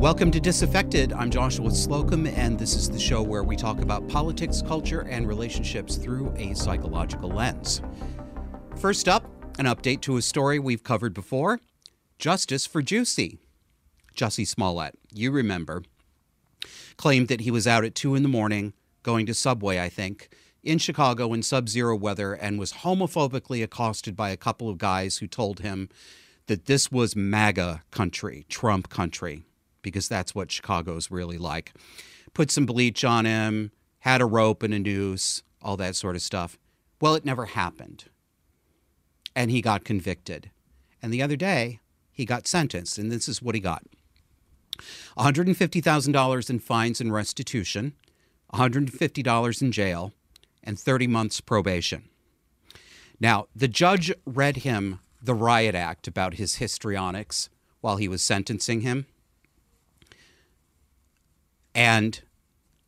Welcome to Disaffected. I'm Joshua Slocum, and this is the show where we talk about politics, culture, and relationships through a psychological lens. First up, an update to a story we've covered before Justice for Juicy. Jussie Smollett, you remember, claimed that he was out at 2 in the morning, going to Subway, I think, in Chicago in sub zero weather, and was homophobically accosted by a couple of guys who told him that this was MAGA country, Trump country because that's what Chicago's really like. Put some bleach on him, had a rope and a noose, all that sort of stuff. Well, it never happened. And he got convicted. And the other day, he got sentenced, and this is what he got $150,000 in fines and restitution, $150 in jail, and 30 months probation. Now, the judge read him the riot act about his histrionics while he was sentencing him. And,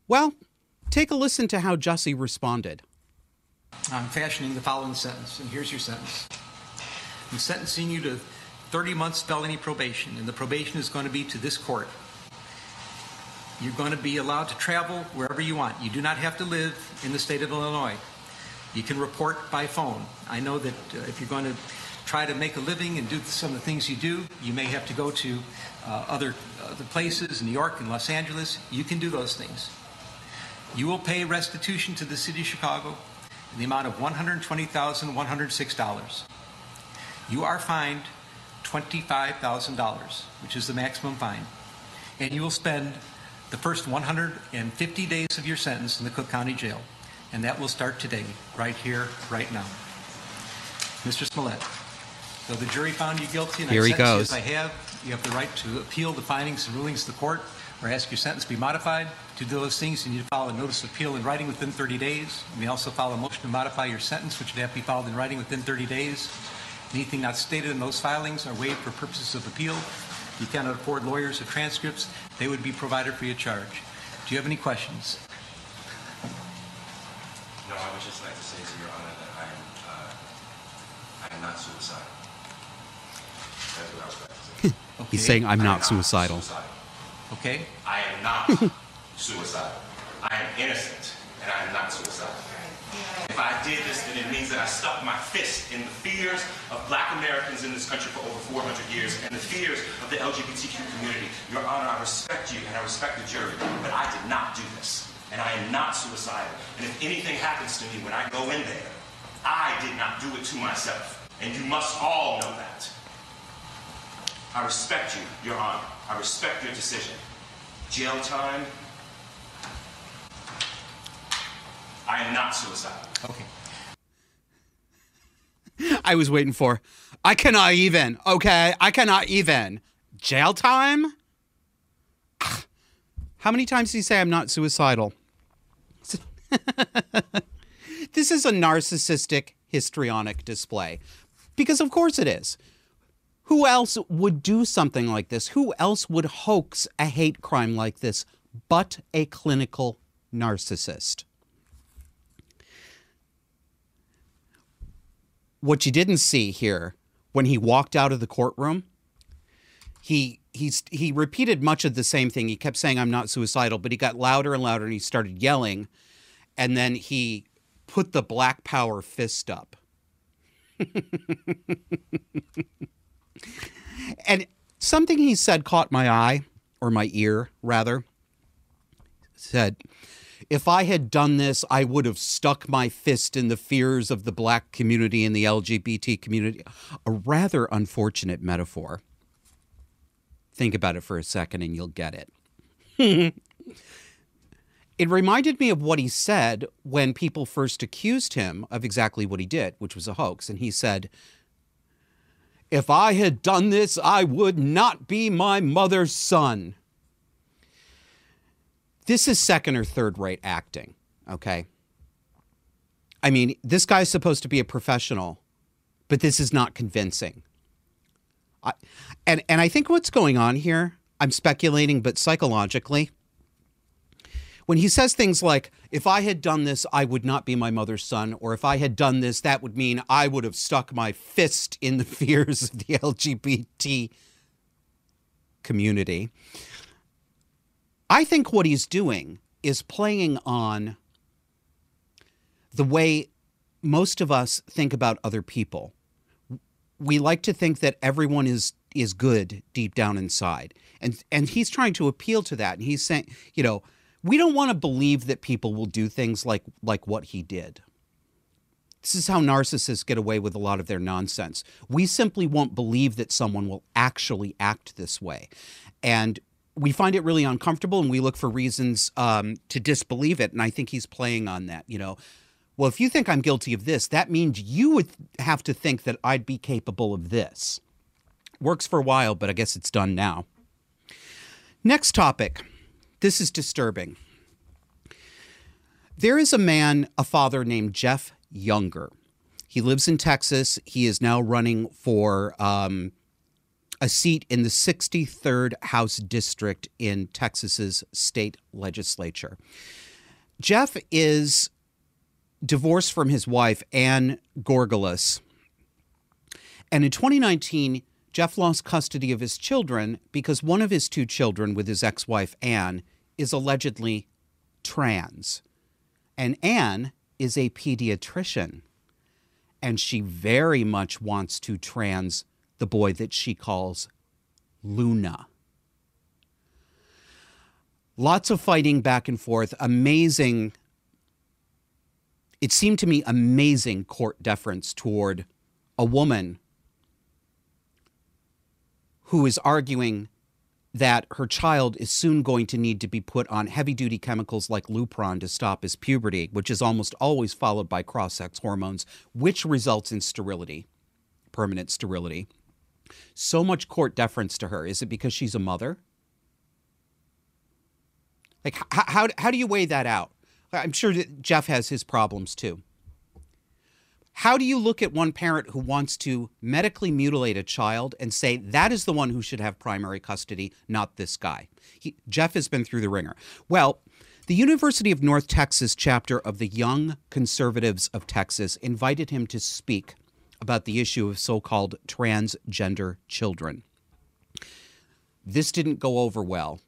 well, take a listen to how Jussie responded. I'm fashioning the following sentence, and here's your sentence. I'm sentencing you to 30 months felony probation, and the probation is going to be to this court. You're going to be allowed to travel wherever you want. You do not have to live in the state of Illinois. You can report by phone. I know that uh, if you're going to try to make a living and do some of the things you do, you may have to go to uh, other, other places, New York and Los Angeles. You can do those things. You will pay restitution to the city of Chicago in the amount of $120,106. You are fined $25,000, which is the maximum fine. And you will spend the first 150 days of your sentence in the Cook County Jail. And that will start today, right here, right now. Mr. Smollett, though the jury found you guilty and Here I he sentence you goes. as I have, you have the right to appeal the findings and rulings of the court or ask your sentence be modified. To do those things, you need to file a notice of appeal in writing within 30 days. You may also file a motion to modify your sentence, which would have to be filed in writing within 30 days. Anything not stated in those filings are waived for purposes of appeal. You cannot afford lawyers or transcripts. They would be provided free of charge. Do you have any questions? No, I would just like to say to Your Honor that I am, uh, I am not suicidal. That's what I was about to say. He's saying, I'm I am not suicidal. Okay? I am not suicidal. I am innocent, and I am not suicidal. If I did this, then it means that I stuck my fist in the fears of black Americans in this country for over 400 years and the fears of the LGBTQ community. Your Honor, I respect you and I respect the jury, but I did not do this. And I am not suicidal. And if anything happens to me when I go in there, I did not do it to myself. And you must all know that. I respect you, Your Honor. I respect your decision. Jail time. I am not suicidal. Okay. I was waiting for, I cannot even, okay? I cannot even. Jail time? How many times did he say I'm not suicidal? this is a narcissistic, histrionic display. Because, of course, it is. Who else would do something like this? Who else would hoax a hate crime like this but a clinical narcissist? What you didn't see here when he walked out of the courtroom, he he's he repeated much of the same thing. He kept saying, "I'm not suicidal," but he got louder and louder, and he started yelling, and then he put the Black Power fist up. and something he said caught my eye, or my ear, rather. Said, if I had done this, I would have stuck my fist in the fears of the black community and the LGBT community. A rather unfortunate metaphor. Think about it for a second and you'll get it. it reminded me of what he said when people first accused him of exactly what he did, which was a hoax. And he said, If I had done this, I would not be my mother's son. This is second or third rate acting, okay? I mean, this guy's supposed to be a professional, but this is not convincing. I, and and I think what's going on here, I'm speculating, but psychologically, when he says things like, if I had done this, I would not be my mother's son, or if I had done this, that would mean I would have stuck my fist in the fears of the LGBT community. I think what he's doing is playing on the way most of us think about other people. We like to think that everyone is is good deep down inside. And and he's trying to appeal to that and he's saying, you know, we don't want to believe that people will do things like like what he did. This is how narcissists get away with a lot of their nonsense. We simply won't believe that someone will actually act this way. And we find it really uncomfortable and we look for reasons um, to disbelieve it. And I think he's playing on that. You know, well, if you think I'm guilty of this, that means you would have to think that I'd be capable of this. Works for a while, but I guess it's done now. Next topic. This is disturbing. There is a man, a father named Jeff Younger. He lives in Texas. He is now running for um, a seat in the 63rd House District in Texas's state legislature. Jeff is divorced from his wife, Ann Georgulas. And in 2019, Jeff lost custody of his children because one of his two children with his ex wife, Ann, is allegedly trans. And Anne is a pediatrician. And she very much wants to trans the boy that she calls Luna. Lots of fighting back and forth, amazing it seemed to me amazing court deference toward a woman who is arguing that her child is soon going to need to be put on heavy duty chemicals like Lupron to stop his puberty, which is almost always followed by cross sex hormones, which results in sterility, permanent sterility. So much court deference to her. Is it because she's a mother? Like, how, how, how do you weigh that out? I'm sure that Jeff has his problems too. How do you look at one parent who wants to medically mutilate a child and say that is the one who should have primary custody, not this guy? He, Jeff has been through the ringer. Well, the University of North Texas chapter of the Young Conservatives of Texas invited him to speak about the issue of so called transgender children. This didn't go over well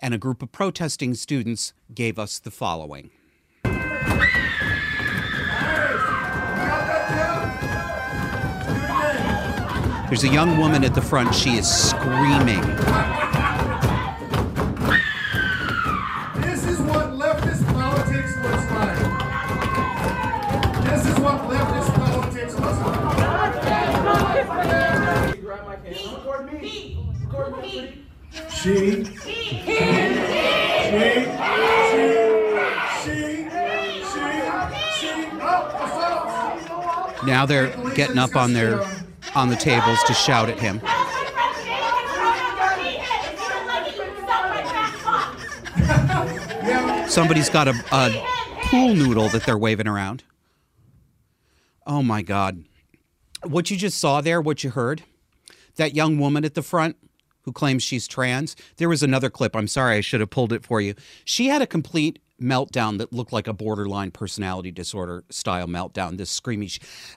and a group of protesting students gave us the following. There's a young woman at the front. She is screaming. This is what leftist politics looks like. This is what leftist politics looks like. She. Now they're getting up on their on the tables to shout at him. Somebody's got a, a pool noodle that they're waving around. Oh my God. What you just saw there, what you heard, that young woman at the front who claims she's trans. There was another clip. I'm sorry, I should have pulled it for you. She had a complete meltdown that looked like a borderline personality disorder style meltdown. This screaming,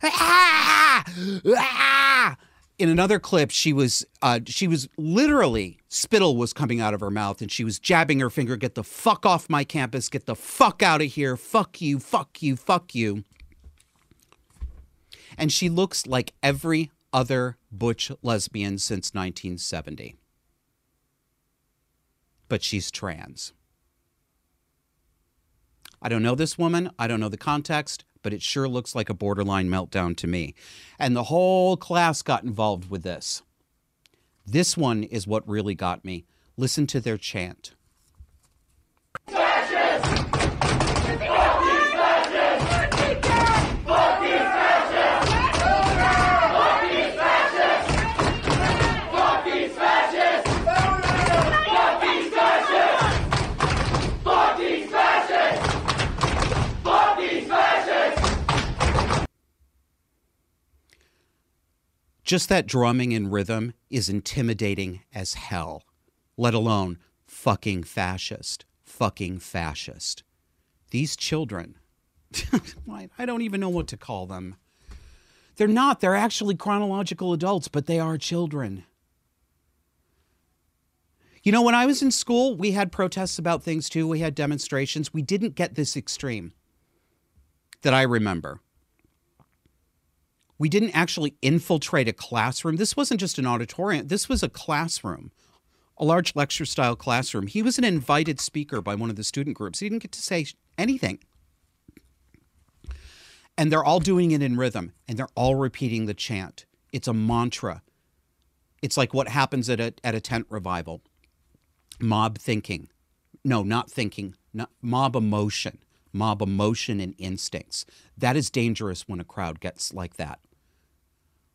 ah, ah. In another clip, she was uh, she was literally spittle was coming out of her mouth, and she was jabbing her finger. Get the fuck off my campus! Get the fuck out of here! Fuck you! Fuck you! Fuck you! And she looks like every other butch lesbian since 1970. But she's trans. I don't know this woman. I don't know the context, but it sure looks like a borderline meltdown to me. And the whole class got involved with this. This one is what really got me. Listen to their chant. Just that drumming and rhythm is intimidating as hell, let alone fucking fascist. Fucking fascist. These children, I don't even know what to call them. They're not, they're actually chronological adults, but they are children. You know, when I was in school, we had protests about things too. We had demonstrations. We didn't get this extreme that I remember. We didn't actually infiltrate a classroom. This wasn't just an auditorium, this was a classroom, a large lecture style classroom. He was an invited speaker by one of the student groups. He didn't get to say anything. And they're all doing it in rhythm and they're all repeating the chant. It's a mantra. It's like what happens at a, at a tent revival mob thinking. No, not thinking, not, mob emotion, mob emotion and instincts. That is dangerous when a crowd gets like that.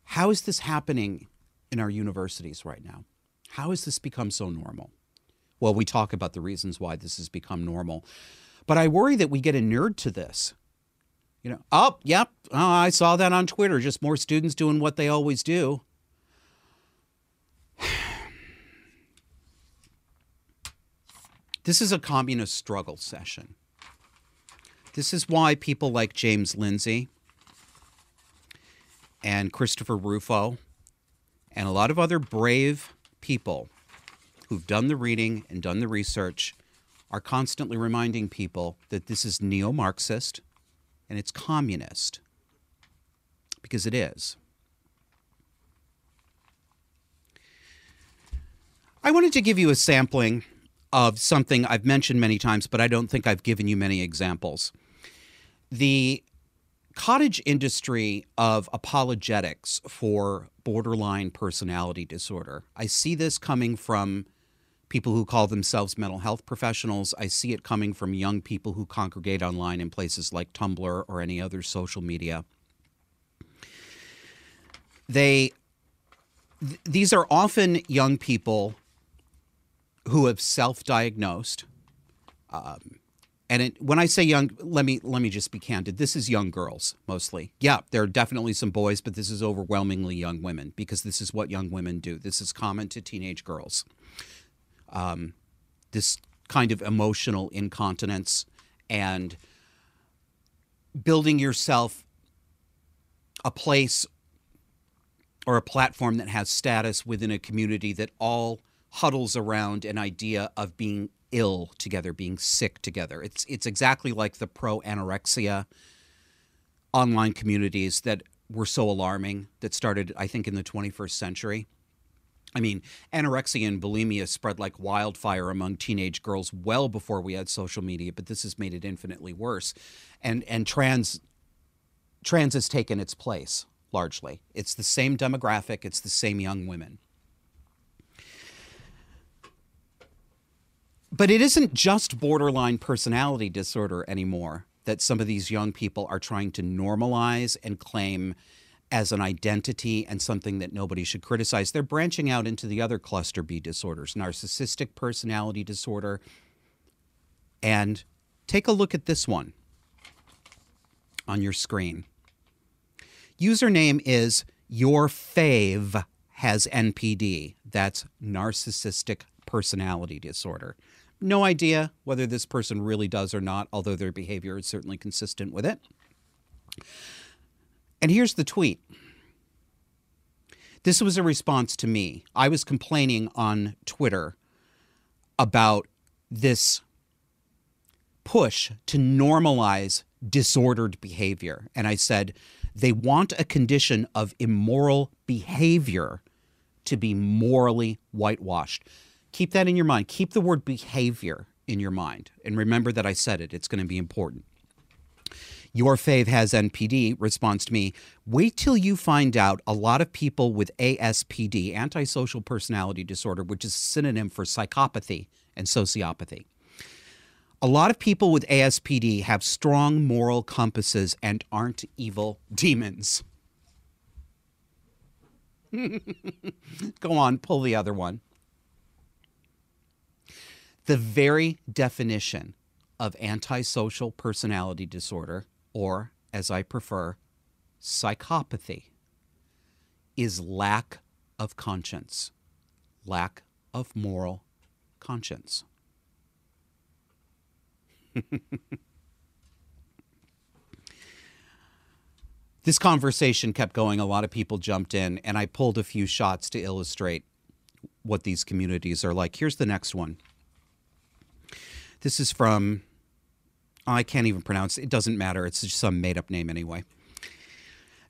How is this happening in our universities right now? How has this become so normal? Well, we talk about the reasons why this has become normal, but I worry that we get inured to this. You know, oh, yep, oh, I saw that on Twitter. Just more students doing what they always do. This is a communist struggle session. This is why people like James Lindsay and Christopher Rufo and a lot of other brave people who've done the reading and done the research are constantly reminding people that this is neo Marxist and it's communist. Because it is. I wanted to give you a sampling of something I've mentioned many times, but I don't think I've given you many examples. The cottage industry of apologetics for borderline personality disorder. I see this coming from people who call themselves mental health professionals. I see it coming from young people who congregate online in places like Tumblr or any other social media. They th- these are often young people who have self-diagnosed. Um, and it, when I say young, let me let me just be candid. This is young girls mostly. Yeah, there are definitely some boys, but this is overwhelmingly young women because this is what young women do. This is common to teenage girls. Um, this kind of emotional incontinence and building yourself a place or a platform that has status within a community that all huddles around an idea of being ill together, being sick together. It's it's exactly like the pro anorexia online communities that were so alarming that started, I think, in the 21st century. I mean, anorexia and bulimia spread like wildfire among teenage girls well before we had social media, but this has made it infinitely worse. And and trans trans has taken its place largely. It's the same demographic, it's the same young women. But it isn't just borderline personality disorder anymore that some of these young people are trying to normalize and claim as an identity and something that nobody should criticize. They're branching out into the other cluster B disorders, narcissistic personality disorder. And take a look at this one on your screen. Username is your fave has NPD. That's narcissistic personality disorder. No idea whether this person really does or not, although their behavior is certainly consistent with it. And here's the tweet. This was a response to me. I was complaining on Twitter about this push to normalize disordered behavior. And I said, they want a condition of immoral behavior to be morally whitewashed. Keep that in your mind. Keep the word behavior in your mind. And remember that I said it, it's going to be important. Your fave has NPD responds to me, wait till you find out a lot of people with ASPD, antisocial personality disorder, which is a synonym for psychopathy and sociopathy. A lot of people with ASPD have strong moral compasses and aren't evil demons. Go on, pull the other one the very definition of antisocial personality disorder, or as I prefer, psychopathy, is lack of conscience, lack of moral conscience. this conversation kept going. A lot of people jumped in, and I pulled a few shots to illustrate what these communities are like. Here's the next one. This is from, I can't even pronounce it. Doesn't matter. It's just some made up name anyway.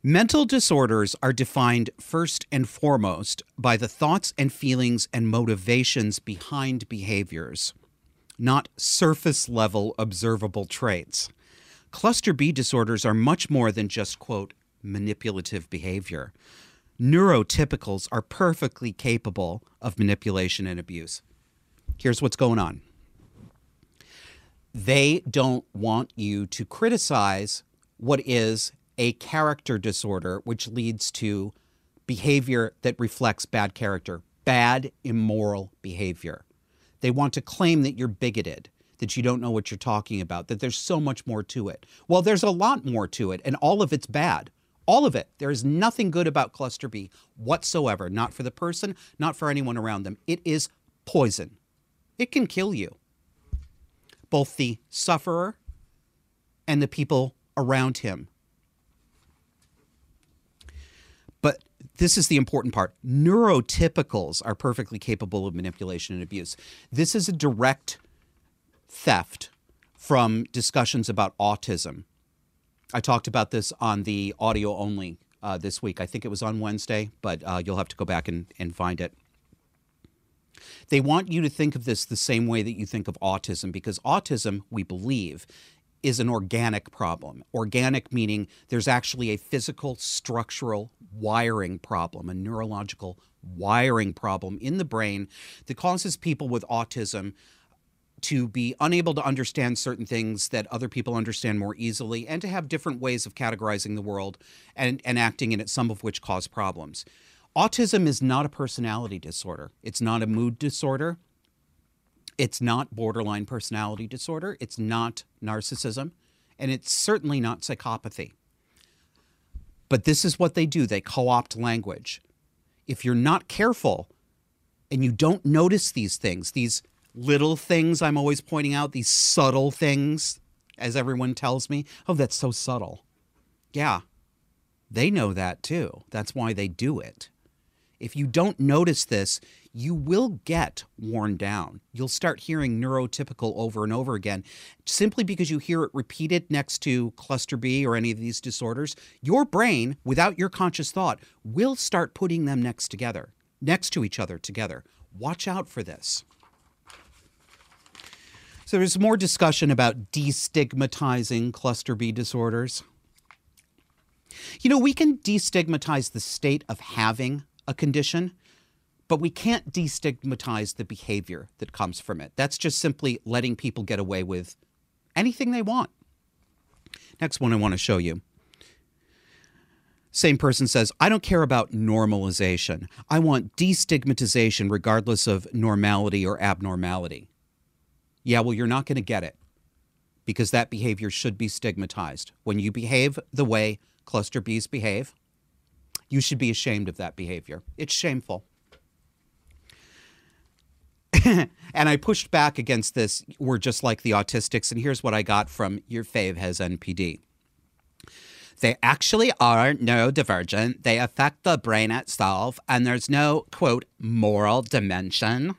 Mental disorders are defined first and foremost by the thoughts and feelings and motivations behind behaviors, not surface level observable traits. Cluster B disorders are much more than just, quote, manipulative behavior. Neurotypicals are perfectly capable of manipulation and abuse. Here's what's going on they don't want you to criticize what is a character disorder, which leads to behavior that reflects bad character, bad, immoral behavior. They want to claim that you're bigoted, that you don't know what you're talking about, that there's so much more to it. Well, there's a lot more to it, and all of it's bad. All of it. There is nothing good about cluster B whatsoever, not for the person, not for anyone around them. It is poison. It can kill you both the sufferer and the people around him. But this is the important part. Neurotypicals are perfectly capable of manipulation and abuse. This is a direct theft from discussions about autism. I talked about this on the audio only uh, this week. I think it was on Wednesday, but uh, you'll have to go back and, and find it. They want you to think of this the same way that you think of autism because autism, we believe, is an organic problem. Organic meaning there's actually a physical, structural wiring problem, a neurological wiring problem in the brain that causes people with autism to be unable to understand certain things that other people understand more easily and to have different ways of categorizing the world and, and acting in it, some of which cause problems. Autism is not a personality disorder. It's not a mood disorder. It's not borderline personality disorder. It's not narcissism. And it's certainly not psychopathy. But this is what they do they co opt language. If you're not careful and you don't notice these things, these little things I'm always pointing out, these subtle things, as everyone tells me, oh, that's so subtle. Yeah, they know that too. That's why they do it. If you don't notice this, you will get worn down. You'll start hearing neurotypical over and over again simply because you hear it repeated next to cluster B or any of these disorders. Your brain, without your conscious thought, will start putting them next together, next to each other together. Watch out for this. So there's more discussion about destigmatizing cluster B disorders. You know, we can destigmatize the state of having a condition, but we can't destigmatize the behavior that comes from it. That's just simply letting people get away with anything they want. Next one I want to show you. Same person says, I don't care about normalization. I want destigmatization regardless of normality or abnormality. Yeah, well, you're not going to get it because that behavior should be stigmatized. When you behave the way cluster Bs behave, you should be ashamed of that behavior. It's shameful. and I pushed back against this. We're just like the autistics. And here's what I got from your fave has NPD. They actually are neurodivergent. They affect the brain itself, and there's no, quote, moral dimension.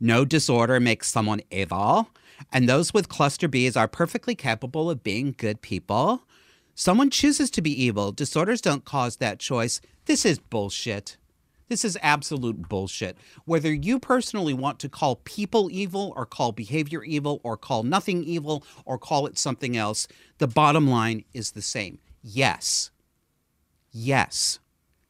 No disorder makes someone evil. And those with cluster Bs are perfectly capable of being good people. Someone chooses to be evil. Disorders don't cause that choice. This is bullshit. This is absolute bullshit. Whether you personally want to call people evil or call behavior evil or call nothing evil or call it something else, the bottom line is the same. Yes, yes,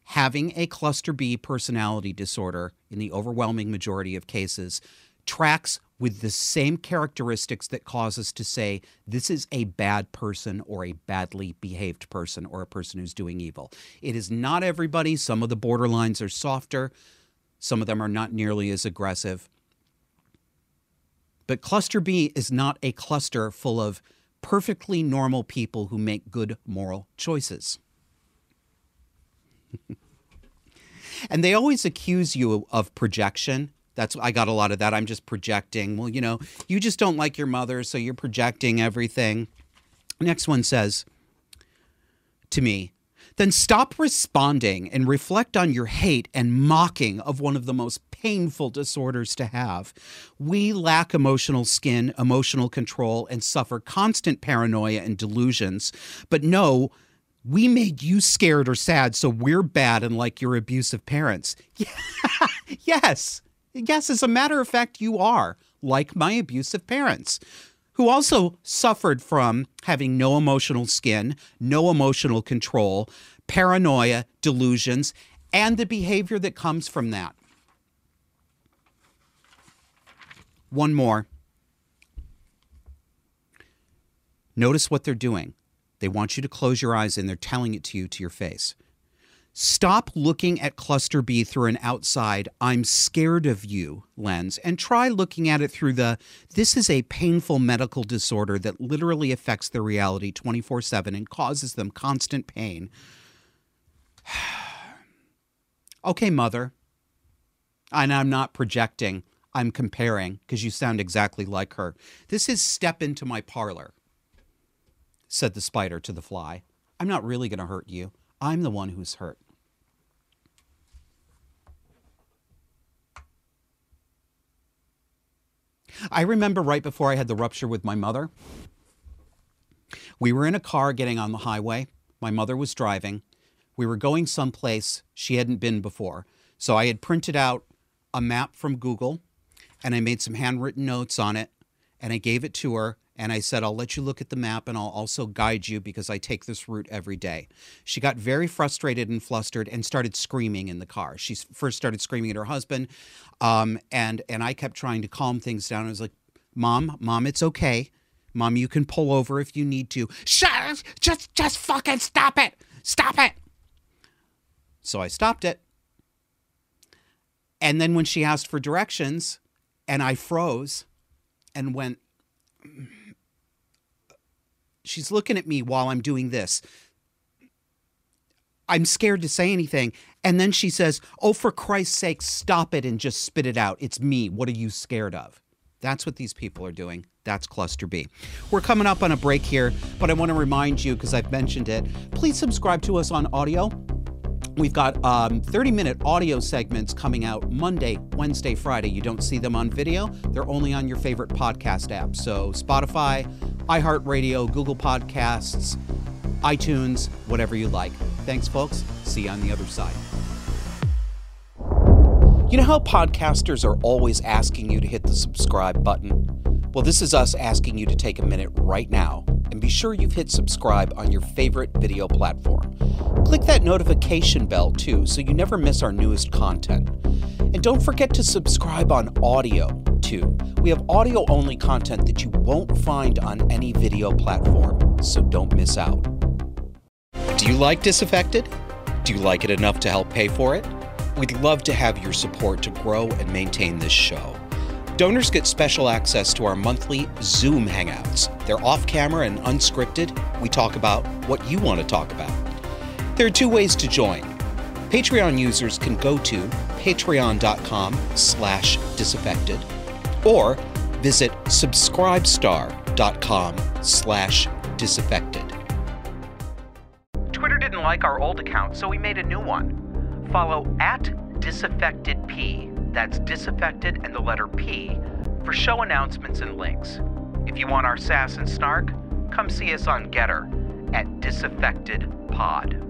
having a cluster B personality disorder in the overwhelming majority of cases tracks with the same characteristics that cause us to say this is a bad person or a badly behaved person or a person who's doing evil. It is not everybody. Some of the borderlines are softer, some of them are not nearly as aggressive. But cluster B is not a cluster full of perfectly normal people who make good moral choices. and they always accuse you of projection that's I got a lot of that. I'm just projecting. Well, you know, you just don't like your mother, so you're projecting everything. Next one says to me, then stop responding and reflect on your hate and mocking of one of the most painful disorders to have. We lack emotional skin, emotional control, and suffer constant paranoia and delusions. But no, we made you scared or sad, so we're bad and like your abusive parents. Yes, yes, as a matter of fact, you are like my abusive parents who also suffered from having no emotional skin, no emotional control, paranoia, delusions, and the behavior that comes from that. One more. Notice what they're doing. They want you to close your eyes and they're telling it to you to your face. Stop looking at cluster B through an outside, I'm scared of you lens and try looking at it through the this is a painful medical disorder that literally affects their reality 24 7 and causes them constant pain. okay, mother. And I'm not projecting, I'm comparing because you sound exactly like her. This is step into my parlor, said the spider to the fly. I'm not really going to hurt you. I'm the one who's hurt. I remember right before I had the rupture with my mother, we were in a car getting on the highway. My mother was driving. We were going someplace she hadn't been before. So I had printed out a map from Google and I made some handwritten notes on it and I gave it to her and I said, I'll let you look at the map and I'll also guide you because I take this route every day. She got very frustrated and flustered and started screaming in the car. She first started screaming at her husband, um, and and I kept trying to calm things down. I was like, "Mom, mom, it's okay. Mom, you can pull over if you need to. Shut! Just just fucking stop it! Stop it!" So I stopped it. And then when she asked for directions, and I froze and went she's looking at me while I'm doing this. I'm scared to say anything. And then she says, Oh, for Christ's sake, stop it and just spit it out. It's me. What are you scared of? That's what these people are doing. That's Cluster B. We're coming up on a break here, but I want to remind you, because I've mentioned it, please subscribe to us on audio. We've got um, 30 minute audio segments coming out Monday, Wednesday, Friday. You don't see them on video, they're only on your favorite podcast app. So, Spotify, iHeartRadio, Google Podcasts, iTunes, whatever you like. Thanks, folks. See you on the other side. You know how podcasters are always asking you to hit the subscribe button? Well, this is us asking you to take a minute right now and be sure you've hit subscribe on your favorite video platform. Click that notification bell too so you never miss our newest content. And don't forget to subscribe on audio too. We have audio only content that you won't find on any video platform, so don't miss out. Do you like Disaffected? Do you like it enough to help pay for it? We'd love to have your support to grow and maintain this show. Donors get special access to our monthly Zoom hangouts. They're off camera and unscripted. We talk about what you want to talk about. There are two ways to join. Patreon users can go to patreon.com slash disaffected or visit subscribestar.com slash disaffected. Twitter didn't like our old account, so we made a new one. Follow at disaffectedp that's disaffected and the letter P for show announcements and links. If you want our sass and snark, come see us on GETTR at Disaffected Pod.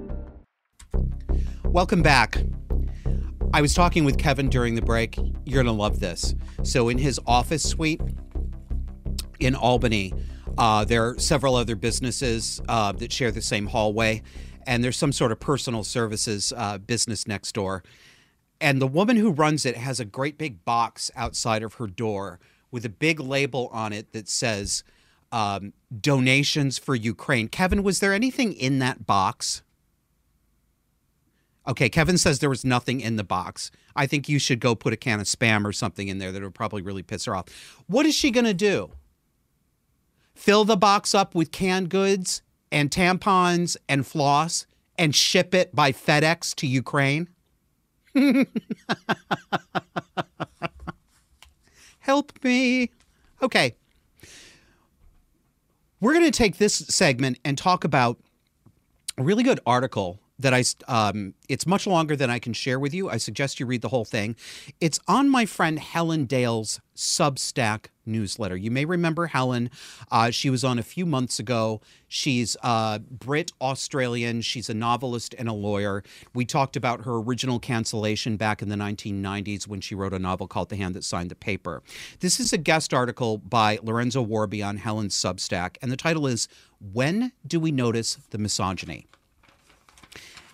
Welcome back. I was talking with Kevin during the break. You're going to love this. So, in his office suite in Albany, uh, there are several other businesses uh, that share the same hallway, and there's some sort of personal services uh, business next door. And the woman who runs it has a great big box outside of her door with a big label on it that says um, donations for Ukraine. Kevin, was there anything in that box? Okay, Kevin says there was nothing in the box. I think you should go put a can of spam or something in there that would probably really piss her off. What is she going to do? Fill the box up with canned goods and tampons and floss and ship it by FedEx to Ukraine? Help me. Okay. We're going to take this segment and talk about a really good article that I um, it's much longer than I can share with you. I suggest you read the whole thing. It's on my friend Helen Dale's Substack newsletter. You may remember Helen. Uh, she was on a few months ago. She's uh, Brit Australian. She's a novelist and a lawyer. We talked about her original cancellation back in the 1990s when she wrote a novel called The Hand That Signed the Paper. This is a guest article by Lorenzo Warby on Helen's Substack, and the title is When Do We Notice the Misogyny?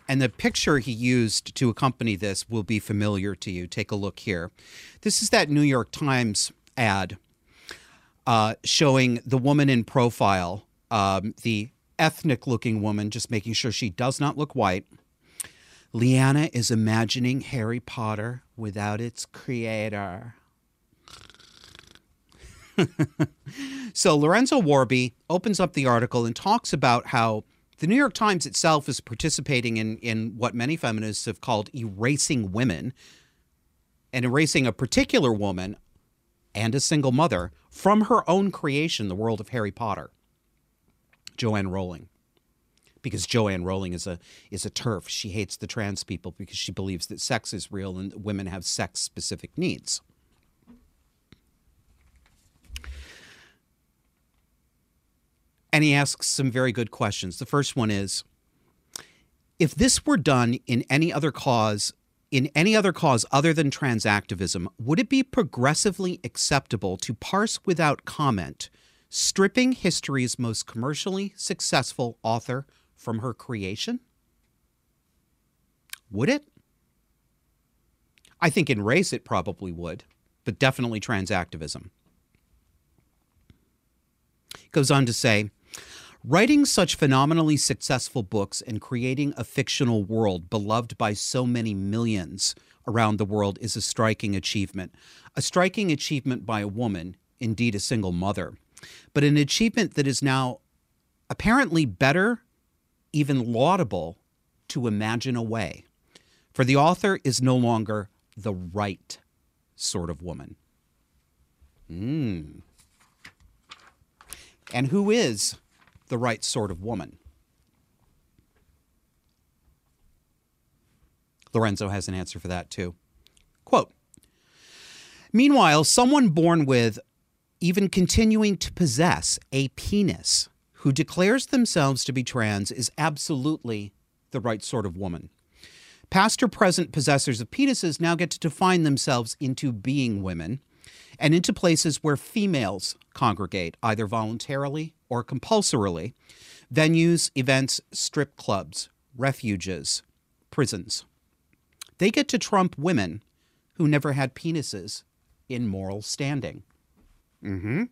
And the picture he used to accompany this will be familiar to you. Take a look here. This is that New York Times ad uh, showing the woman in profile, um, the ethnic looking woman, just making sure she does not look white. Leanna is imagining Harry Potter without its creator. so Lorenzo Warby opens up the article and talks about how the New York Times itself is participating in, in what many feminists have called erasing women and erasing a particular woman and a single mother from her own creation, the world of Harry Potter. Joanne Rowling. Because Joanne Rowling is a is a TERF. She hates the trans people because she believes that sex is real and women have sex specific needs. And he asks some very good questions. The first one is if this were done in any other cause, in any other cause other than trans activism, would it be progressively acceptable to parse without comment, stripping history's most commercially successful author from her creation? Would it? I think in race it probably would, but definitely trans activism. Goes on to say, Writing such phenomenally successful books and creating a fictional world beloved by so many millions around the world is a striking achievement. A striking achievement by a woman, indeed a single mother, but an achievement that is now apparently better, even laudable, to imagine away. For the author is no longer the right sort of woman. Mm. And who is the right sort of woman. Lorenzo has an answer for that too. Quote Meanwhile, someone born with, even continuing to possess, a penis who declares themselves to be trans is absolutely the right sort of woman. Past or present possessors of penises now get to define themselves into being women and into places where females congregate, either voluntarily or compulsorily, venues, events, strip clubs, refuges, prisons. They get to trump women who never had penises in moral standing. Mm hmm.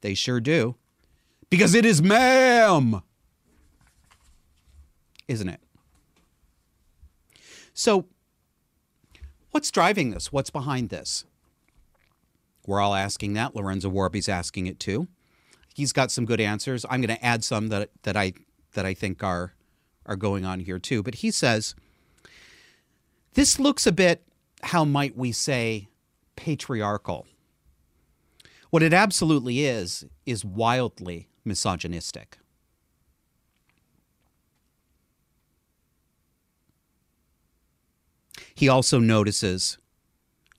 They sure do. Because it is ma'am! Isn't it? So, what's driving this? What's behind this? We're all asking that. Lorenzo Warby's asking it too. He's got some good answers. I'm going to add some that that I that I think are are going on here too. But he says this looks a bit how might we say patriarchal. What it absolutely is is wildly misogynistic. He also notices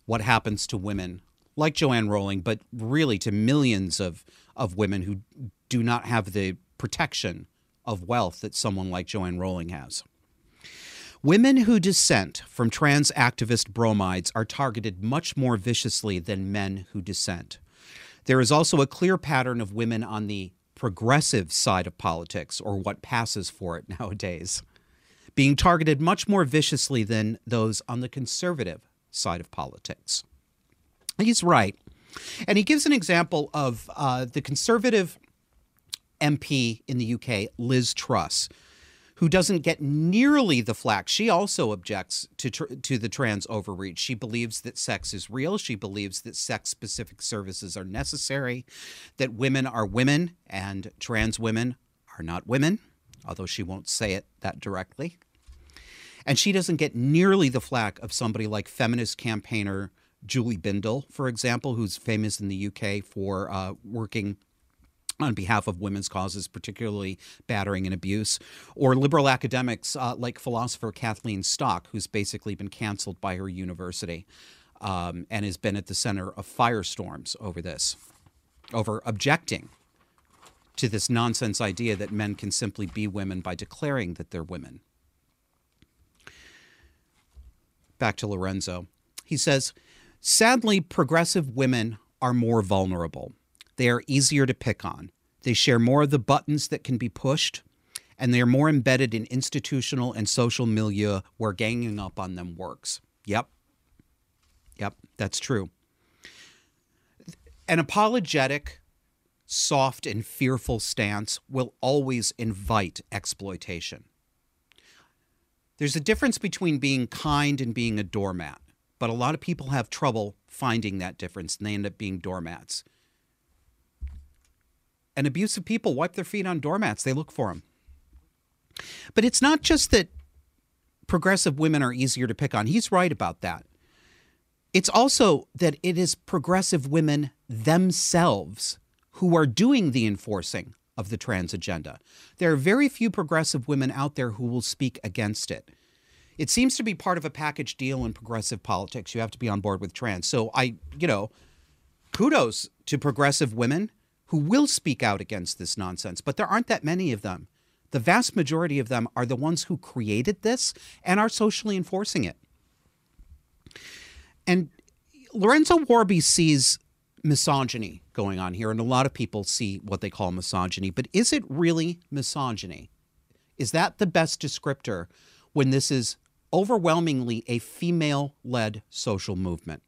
what happens to women like Joanne Rowling, but really to millions of, of women who do not have the protection of wealth that someone like Joanne Rowling has. Women who dissent from trans activist bromides are targeted much more viciously than men who dissent. There is also a clear pattern of women on the progressive side of politics, or what passes for it nowadays, being targeted much more viciously than those on the conservative side of politics. He's right. And he gives an example of uh, the conservative MP in the UK, Liz Truss, who doesn't get nearly the flack. She also objects to tr- to the trans overreach. She believes that sex is real. She believes that sex specific services are necessary, that women are women and trans women are not women, although she won't say it that directly. And she doesn't get nearly the flack of somebody like feminist campaigner Julie Bindel, for example, who's famous in the UK for uh, working on behalf of women's causes, particularly battering and abuse, or liberal academics uh, like philosopher Kathleen Stock, who's basically been canceled by her university um, and has been at the center of firestorms over this, over objecting to this nonsense idea that men can simply be women by declaring that they're women. Back to Lorenzo. He says, sadly, progressive women are more vulnerable. They are easier to pick on. They share more of the buttons that can be pushed, and they are more embedded in institutional and social milieu where ganging up on them works. Yep. Yep, that's true. An apologetic, soft, and fearful stance will always invite exploitation. There's a difference between being kind and being a doormat, but a lot of people have trouble finding that difference and they end up being doormats. And abusive people wipe their feet on doormats, they look for them. But it's not just that progressive women are easier to pick on. He's right about that. It's also that it is progressive women themselves who are doing the enforcing of the trans agenda. There are very few progressive women out there who will speak against it. It seems to be part of a package deal in progressive politics. You have to be on board with trans. So I, you know, kudos to progressive women who will speak out against this nonsense, but there aren't that many of them. The vast majority of them are the ones who created this and are socially enforcing it. And Lorenzo Warby sees misogyny going on here, and a lot of people see what they call misogyny, but is it really misogyny? Is that the best descriptor when this is overwhelmingly a female led social movement?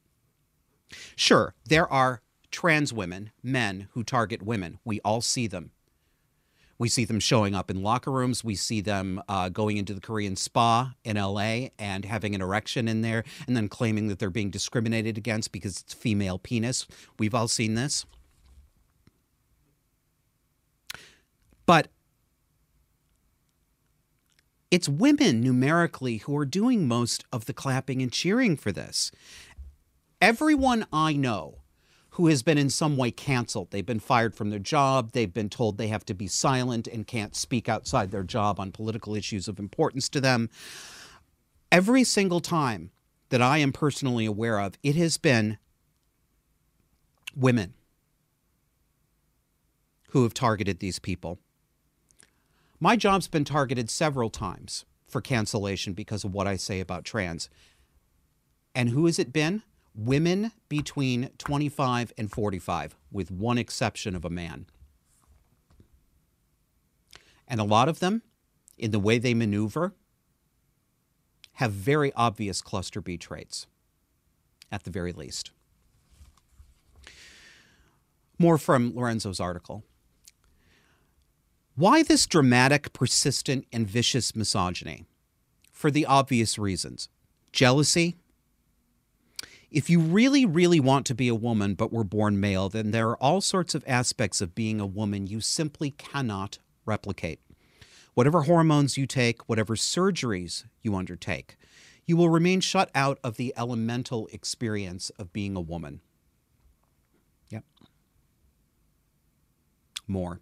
Sure, there are trans women, men who target women. We all see them. We see them showing up in locker rooms. We see them uh, going into the Korean spa in LA and having an erection in there and then claiming that they're being discriminated against because it's female penis. We've all seen this. But it's women numerically who are doing most of the clapping and cheering for this. Everyone I know who has been in some way canceled. They've been fired from their job. They've been told they have to be silent and can't speak outside their job on political issues of importance to them. Every single time that I am personally aware of, it has been women who have targeted these people. My job's been targeted several times for cancellation because of what I say about trans. And who has it been? women between 25 and 45, with one exception of a man. And a lot of them, in the way they maneuver, have very obvious cluster B traits, at the very least. More from Lorenzo's article. Why this dramatic, persistent, and vicious misogyny? For the obvious reasons jealousy, if you really, really want to be a woman but were born male, then there are all sorts of aspects of being a woman you simply cannot replicate. Whatever hormones you take, whatever surgeries you undertake, you will remain shut out of the elemental experience of being a woman. Yep. More.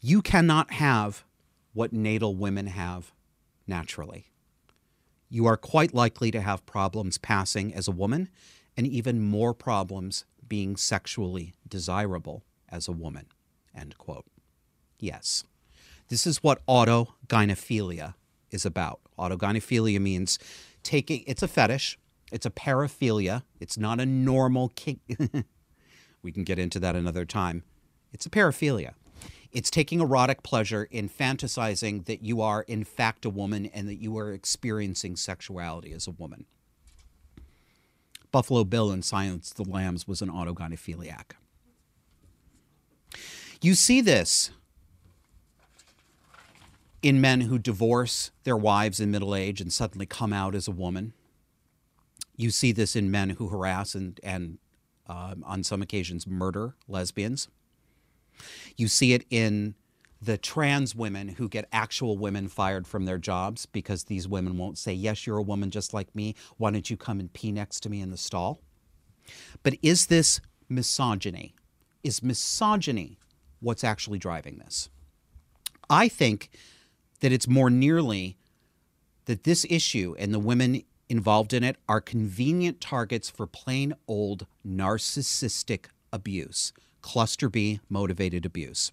You cannot have what natal women have naturally you are quite likely to have problems passing as a woman and even more problems being sexually desirable as a woman. End quote. Yes. This is what autogynephilia is about. Autogynephilia means taking, it's a fetish, it's a paraphilia, it's not a normal kink. we can get into that another time. It's a paraphilia. It's taking erotic pleasure in fantasizing that you are, in fact, a woman and that you are experiencing sexuality as a woman. Buffalo Bill in Silence the Lambs was an autogynephiliac. You see this in men who divorce their wives in middle age and suddenly come out as a woman. You see this in men who harass and, and uh, on some occasions, murder lesbians. You see it in the trans women who get actual women fired from their jobs because these women won't say, Yes, you're a woman just like me. Why don't you come and pee next to me in the stall? But is this misogyny? is misogyny what's actually driving this? I think that it's more nearly that this issue and the women involved in it are convenient targets for plain old narcissistic abuse, cluster B motivated abuse.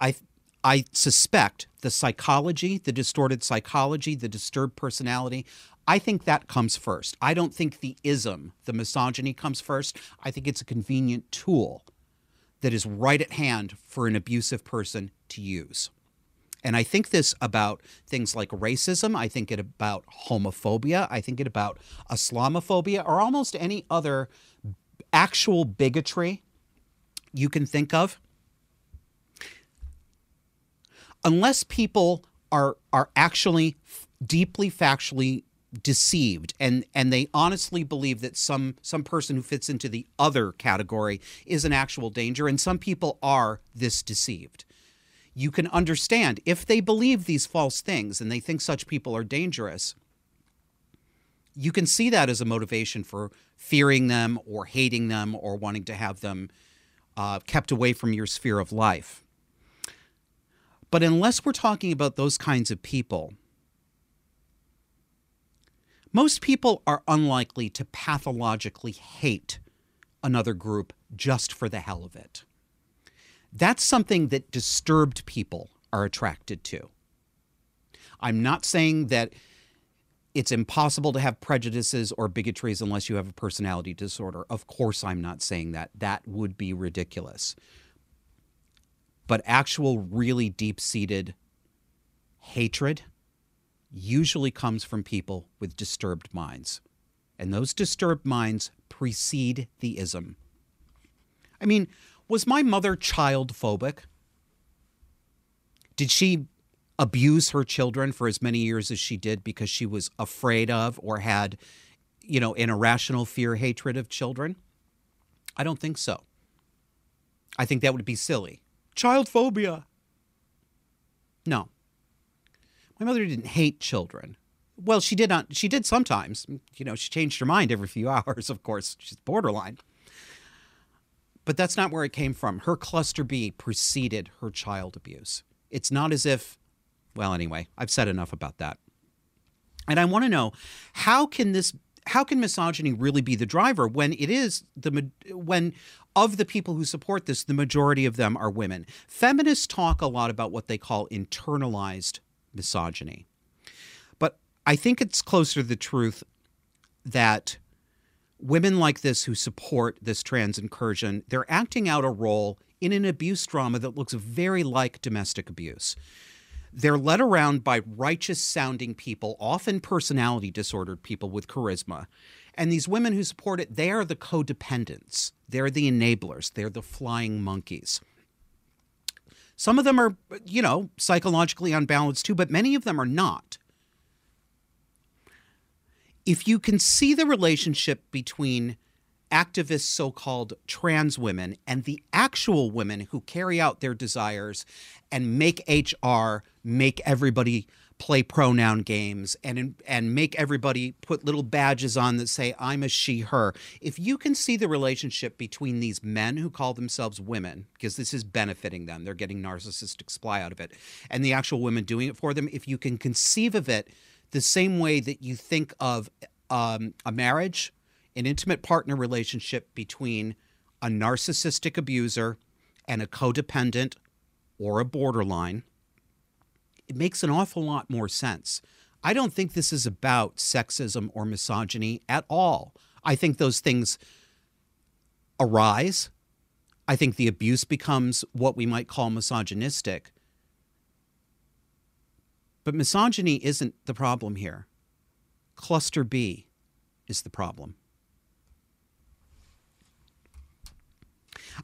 I I suspect the psychology, the distorted psychology, the disturbed personality, I think that comes first. I don't think the ism, the misogyny comes first. I think it's a convenient tool that is right at hand for an abusive person to use. And I think this about things like racism. I think it about homophobia. I think it about Islamophobia or almost any other actual bigotry you can think of. Unless people are are actually deeply factually deceived and and they honestly believe that some some person who fits into the other category is an actual danger and some people are this deceived you can understand if they believe these false things and they think such people are dangerous you can see that as a motivation for fearing them or hating them or wanting to have them uh, kept away from your sphere of life but unless we're talking about those kinds of people most people are unlikely to pathologically hate another group just for the hell of it. That's something that disturbed people are attracted to. I'm not saying that it's impossible to have prejudices or bigotries unless you have a personality disorder. Of course, I'm not saying that. That would be ridiculous. But actual, really deep seated hatred usually comes from people with disturbed minds. And those disturbed minds precede the ism. I mean, was my mother child phobic? Did she abuse her children for as many years as she did because she was afraid of or had, you know, an irrational fear, hatred of children? I don't think so. I think that would be silly. Child phobia. No. My mother didn't hate children. Well, she did not. She did sometimes. You know, she changed her mind every few hours. Of course, she's borderline. But that's not where it came from. Her cluster B preceded her child abuse. It's not as if. Well, anyway, I've said enough about that. And I want to know how can this how can misogyny really be the driver when it is the when of the people who support this the majority of them are women feminists talk a lot about what they call internalized misogyny. But I think it's closer to the truth that women like this who support this trans incursion, they're acting out a role in an abuse drama that looks very like domestic abuse. They're led around by righteous sounding people, often personality disordered people with charisma. And these women who support it, they are the codependents. They're the enablers. They're the flying monkeys. Some of them are, you know, psychologically unbalanced too, but many of them are not. If you can see the relationship between activist so called trans women and the actual women who carry out their desires and make HR make everybody play pronoun games and and make everybody put little badges on that say I'm a she her. If you can see the relationship between these men who call themselves women because this is benefiting them, they're getting narcissistic supply out of it, and the actual women doing it for them, if you can conceive of it the same way that you think of um, a marriage, an intimate partner relationship between a narcissistic abuser and a codependent or a borderline it makes an awful lot more sense. I don't think this is about sexism or misogyny at all. I think those things arise. I think the abuse becomes what we might call misogynistic. But misogyny isn't the problem here. Cluster B is the problem.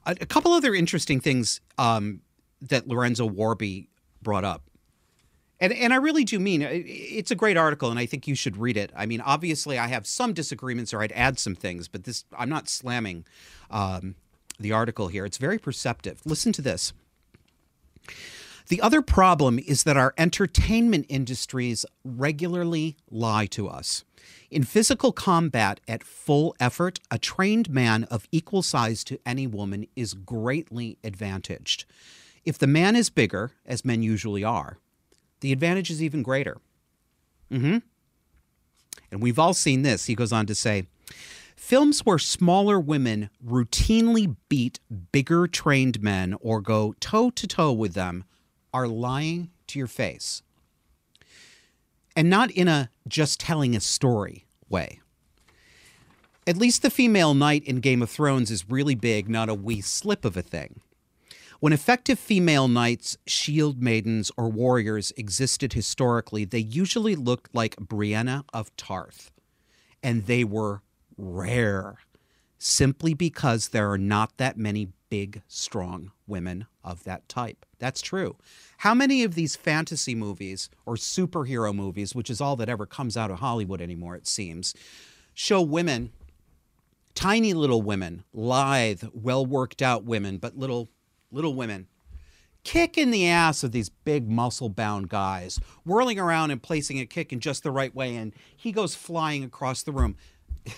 A, a couple other interesting things um, that Lorenzo Warby brought up. And and I really do mean it's a great article, and I think you should read it. I mean, obviously, I have some disagreements, or I'd add some things, but this I'm not slamming um, the article here. It's very perceptive. Listen to this. The other problem is that our entertainment industries regularly lie to us. In physical combat at full effort, a trained man of equal size to any woman is greatly advantaged. If the man is bigger, as men usually are, the advantage is even greater. Mm-hmm. And we've all seen this. He goes on to say, Films where smaller women routinely beat bigger trained men or go toe to toe with them are lying to your face. And not in a just telling a story way. At least the female knight in Game of Thrones is really big, not a wee slip of a thing. When effective female knights, shield maidens, or warriors existed historically, they usually looked like Brienne of Tarth. And they were rare, simply because there are not that many big, strong women of that type. That's true. How many of these fantasy movies or superhero movies, which is all that ever comes out of Hollywood anymore, it seems, show women, tiny little women, lithe, well worked out women, but little, little women, kicking the ass of these big muscle bound guys, whirling around and placing a kick in just the right way, and he goes flying across the room.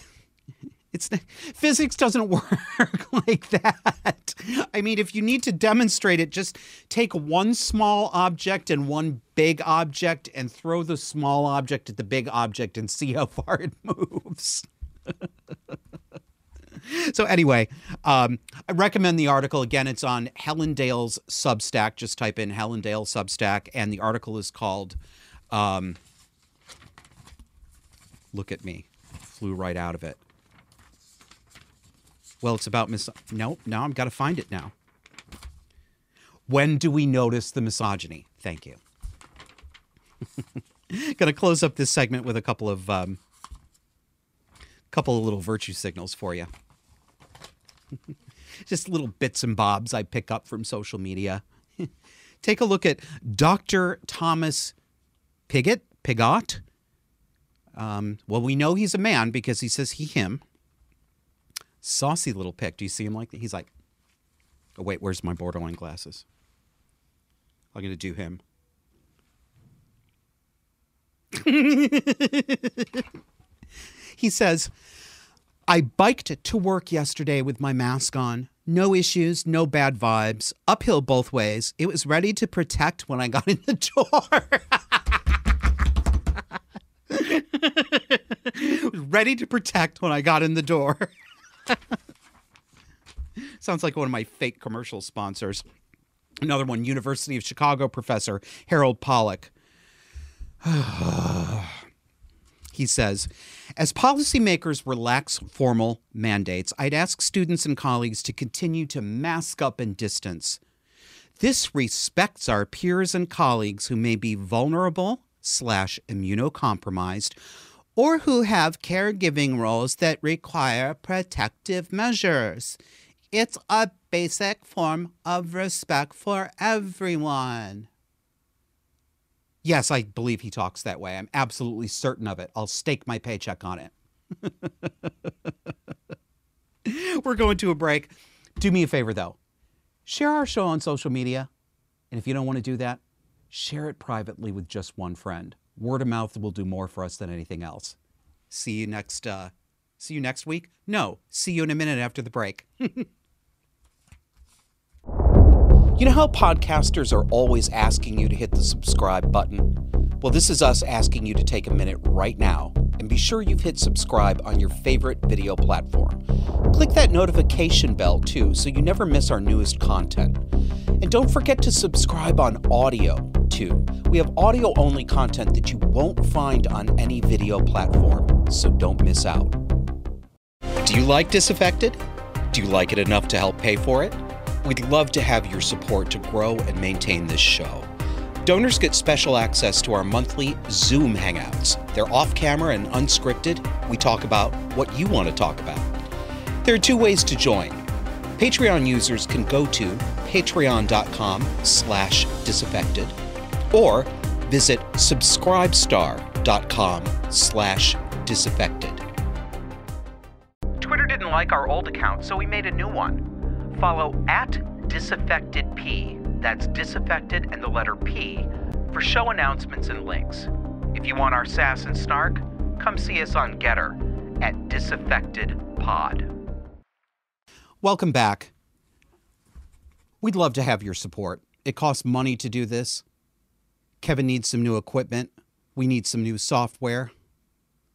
It's physics doesn't work like that. I mean, if you need to demonstrate it, just take one small object and one big object and throw the small object at the big object and see how far it moves. so anyway, um, I recommend the article. Again, it's on Helen Dale's Substack. Just type in Helen Dale Substack, and the article is called um, "Look at Me." Flew right out of it. Well, it's about mis. No, now I've got to find it now. When do we notice the misogyny? Thank you. Going to close up this segment with a couple of um, couple of little virtue signals for you. Just little bits and bobs I pick up from social media. Take a look at Dr. Thomas Pigott. Pigott. Um, well, we know he's a man because he says he, him. Saucy little pick. Do you see him like that? He's like, oh, wait, where's my borderline glasses? I'm going to do him. he says, I biked to work yesterday with my mask on. No issues, no bad vibes. Uphill both ways. It was ready to protect when I got in the door. ready to protect when I got in the door. Sounds like one of my fake commercial sponsors. Another one, University of Chicago professor Harold Pollack. he says, as policymakers relax formal mandates, I'd ask students and colleagues to continue to mask up and distance. This respects our peers and colleagues who may be vulnerable slash immunocompromised or who have caregiving roles that require protective measures. It's a basic form of respect for everyone. Yes, I believe he talks that way. I'm absolutely certain of it. I'll stake my paycheck on it. We're going to a break. Do me a favor, though. Share our show on social media. And if you don't want to do that, share it privately with just one friend word of mouth will do more for us than anything else. See you next uh see you next week? No, see you in a minute after the break. you know how podcasters are always asking you to hit the subscribe button? Well, this is us asking you to take a minute right now and be sure you've hit subscribe on your favorite video platform. Click that notification bell too so you never miss our newest content. And don't forget to subscribe on audio too. We have audio only content that you won't find on any video platform, so don't miss out. Do you like Disaffected? Do you like it enough to help pay for it? We'd love to have your support to grow and maintain this show. Donors get special access to our monthly Zoom hangouts. They're off camera and unscripted. We talk about what you want to talk about. There are two ways to join. Patreon users can go to patreon.com slash disaffected or visit subscribestar.com slash disaffected. Twitter didn't like our old account, so we made a new one. Follow at disaffectedp That's disaffected and the letter P for show announcements and links. If you want our sass and snark, come see us on GETTR at Disaffected Pod. Welcome back. We'd love to have your support. It costs money to do this. Kevin needs some new equipment. We need some new software.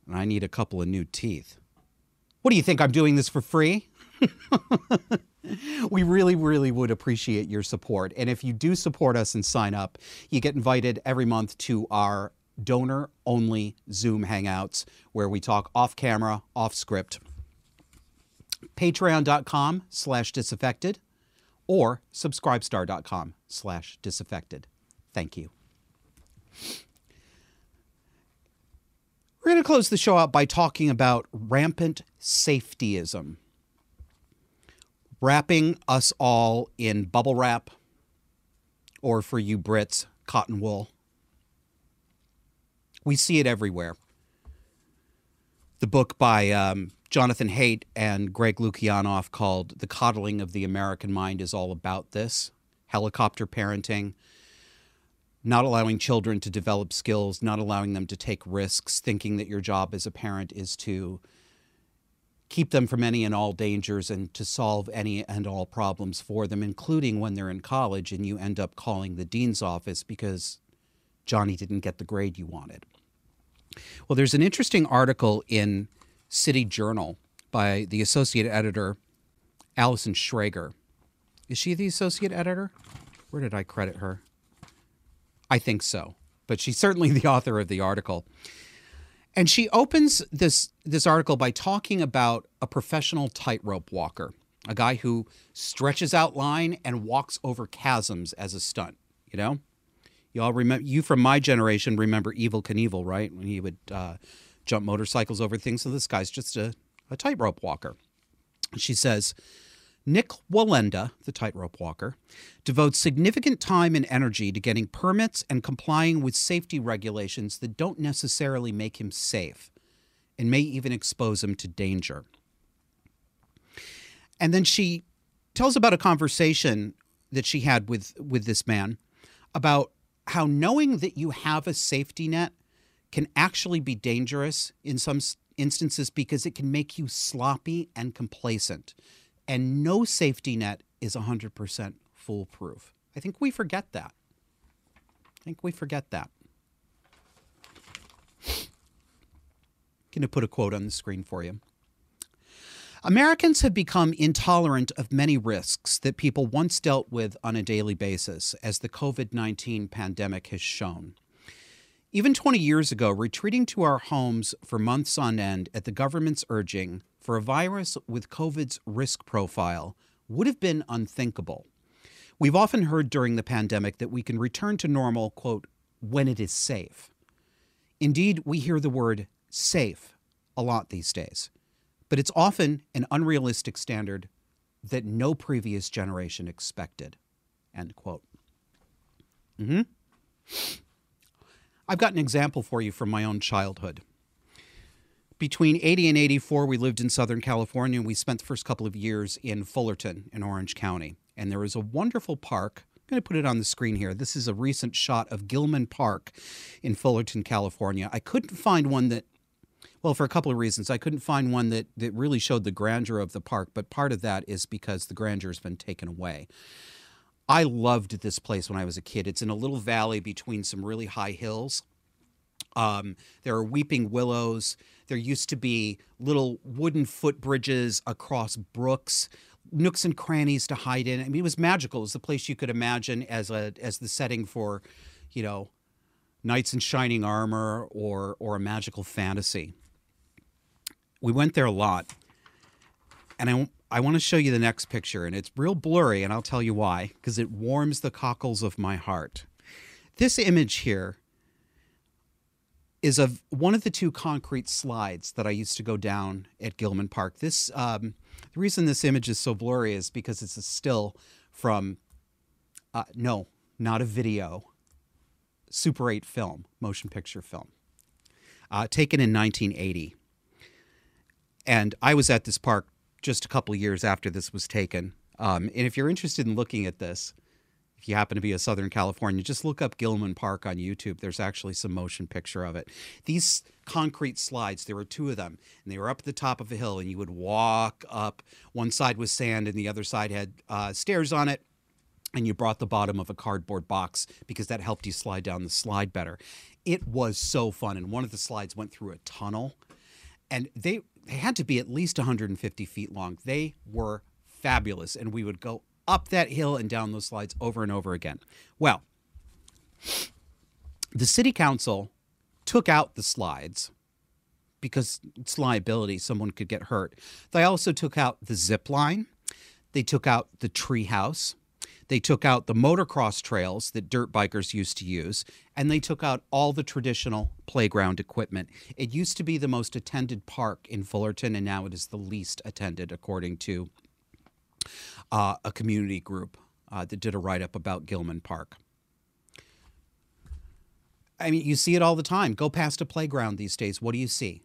And I need a couple of new teeth. What do you think? I'm doing this for free? we really, really would appreciate your support. And if you do support us and sign up, you get invited every month to our donor only Zoom hangouts where we talk off camera, off script. Patreon.com slash disaffected or subscribestar.com slash disaffected. Thank you. We're going to close the show out by talking about rampant safetyism wrapping us all in bubble wrap, or for you Brits, cotton wool. We see it everywhere. The book by um, Jonathan Haidt and Greg Lukianoff called The Coddling of the American Mind is all about this helicopter parenting, not allowing children to develop skills, not allowing them to take risks, thinking that your job as a parent is to keep them from any and all dangers and to solve any and all problems for them, including when they're in college and you end up calling the dean's office because Johnny didn't get the grade you wanted. Well, there's an interesting article in City Journal by the associate editor, Allison Schrager. Is she the associate editor? Where did I credit her? I think so, but she's certainly the author of the article. And she opens this this article by talking about a professional tightrope walker, a guy who stretches out line and walks over chasms as a stunt. You know, you all remember you from my generation remember Evel Knievel, right? When he would uh, jump motorcycles over things. So this guy's just a, a tightrope walker. She says, Nik Wallenda, the tightrope walker, devotes significant time and energy to getting permits and complying with safety regulations that don't necessarily make him safe and may even expose him to danger. And then she tells about a conversation that she had with, with this man about how knowing that you have a safety net can actually be dangerous in some instances because it can make you sloppy and complacent and no safety net is 100% foolproof. I think we forget that. I think we forget that. I'm Going to put a quote on the screen for you. Americans have become intolerant of many risks that people once dealt with on a daily basis, as the COVID 19 pandemic has shown. Even 20 years ago, retreating to our homes for months on end at the government's urging for a virus with COVID's risk profile would have been unthinkable. We've often heard during the pandemic that we can return to normal, quote, when it is safe. Indeed, we hear the word safe a lot these days, but it's often an unrealistic standard that no previous generation expected, end quote. Mm-hmm. I've got an example for you from my own childhood between 80 and 84, we lived in Southern California. And we spent the first couple of years in Fullerton in Orange County. And there was a wonderful park. I'm going to put it on the screen here. This is a recent shot of Gilman Park in Fullerton, California. I couldn't find one that, well, for a couple of reasons. I couldn't find one that, that really showed the grandeur of the park, but part of that is because the grandeur has been taken away. I loved this place when I was a kid. It's in a little valley between some really high hills. Um, there are weeping willows. There used to be little wooden footbridges across brooks, nooks and crannies to hide in. I mean, it was magical. It was the place you could imagine as a as the setting for, you know, knights in shining armor or or a magical fantasy. We went there a lot, and I I want to show you the next picture, and it's real blurry, and I'll tell you why because it warms the cockles of my heart. This image here is of one of the two concrete slides that I used to go down at Gilman Park. This um, the reason this image is so blurry is because it's a still from uh, no, not a video, Super 8 film, motion picture film, uh, taken in 1980. And I was at this park just a couple years after this was taken. Um, and if you're interested in looking at this, if you happen to be a Southern California, just look up Gilman Park on YouTube. There's actually some motion picture of it. These concrete slides, there were two of them, and they were up at the top of a hill, and you would walk up. One side was sand, and the other side had uh, stairs on it. And you brought the bottom of a cardboard box because that helped you slide down the slide better. It was so fun. And one of the slides went through a tunnel, and they, they had to be at least 150 feet long. They were fabulous. And we would go up that hill and down those slides over and over again. Well, the city council took out the slides because it's liability, someone could get hurt. They also took out the zip line, they took out the tree house. They took out the motocross trails that dirt bikers used to use, and they took out all the traditional playground equipment. It used to be the most attended park in Fullerton, and now it is the least attended, according to uh, a community group uh, that did a write up about Gilman Park. I mean, you see it all the time. Go past a playground these days. What do you see?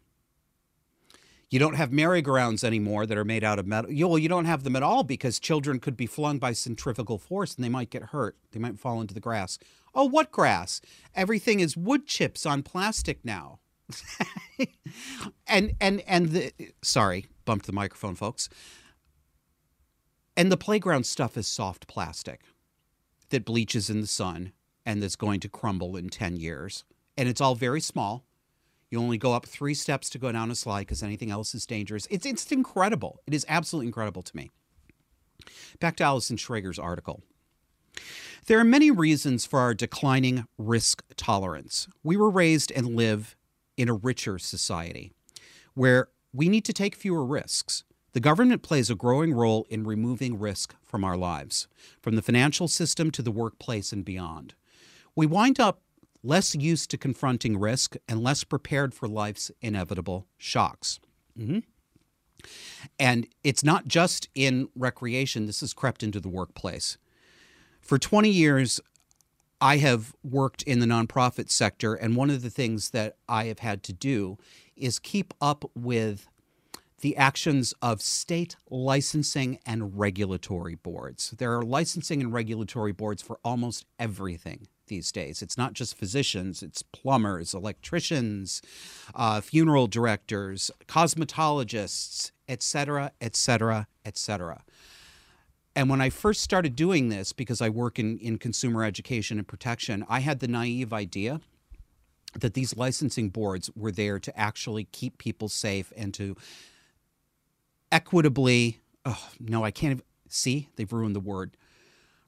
You don't have merry-go-rounds anymore that are made out of metal. You, well, you don't have them at all because children could be flung by centrifugal force and they might get hurt. They might fall into the grass. Oh, what grass? Everything is wood chips on plastic now. and and and the sorry, bumped the microphone, folks. And the playground stuff is soft plastic that bleaches in the sun and that's going to crumble in 10 years. And it's all very small. You only go up three steps to go down a slide because anything else is dangerous. It's, it's incredible. It is absolutely incredible to me. Back to Allison Schrager's article. There are many reasons for our declining risk tolerance. We were raised and live in a richer society where we need to take fewer risks. The government plays a growing role in removing risk from our lives, from the financial system to the workplace and beyond. We wind up less used to confronting risk and less prepared for life's inevitable shocks. Mm-hmm. And it's not just in recreation, this has crept into the workplace. For 20 years, I have worked in the nonprofit sector, and one of the things that I have had to do is keep up with the actions of state licensing and regulatory boards. There are licensing and regulatory boards for almost everything these days. It's not just physicians, it's plumbers, electricians, uh, funeral directors, cosmetologists, etc., etc., etc. And when I first started doing this, because I work in, in consumer education and protection, I had the naive idea that these licensing boards were there to actually keep people safe and to equitably, oh, no, I can't see, they've ruined the word,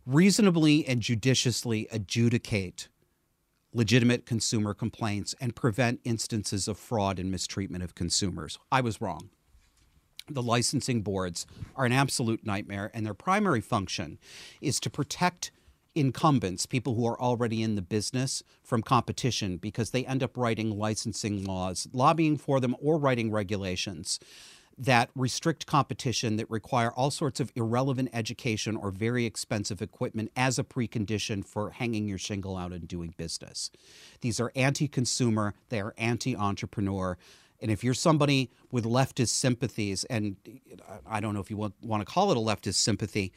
reasonably and judiciously adjudicate legitimate consumer complaints and prevent instances of fraud and mistreatment of consumers. I was wrong. The licensing boards are an absolute nightmare, and their primary function is to protect incumbents, people who are already in the business, from competition because they end up writing licensing laws, lobbying for them, or writing regulations that restrict competition, that require all sorts of irrelevant education or very expensive equipment as a precondition for hanging your shingle out and doing business. These are anti consumer, they are anti entrepreneur. And if you're somebody with leftist sympathies, and I don't know if you want, want to call it a leftist sympathy,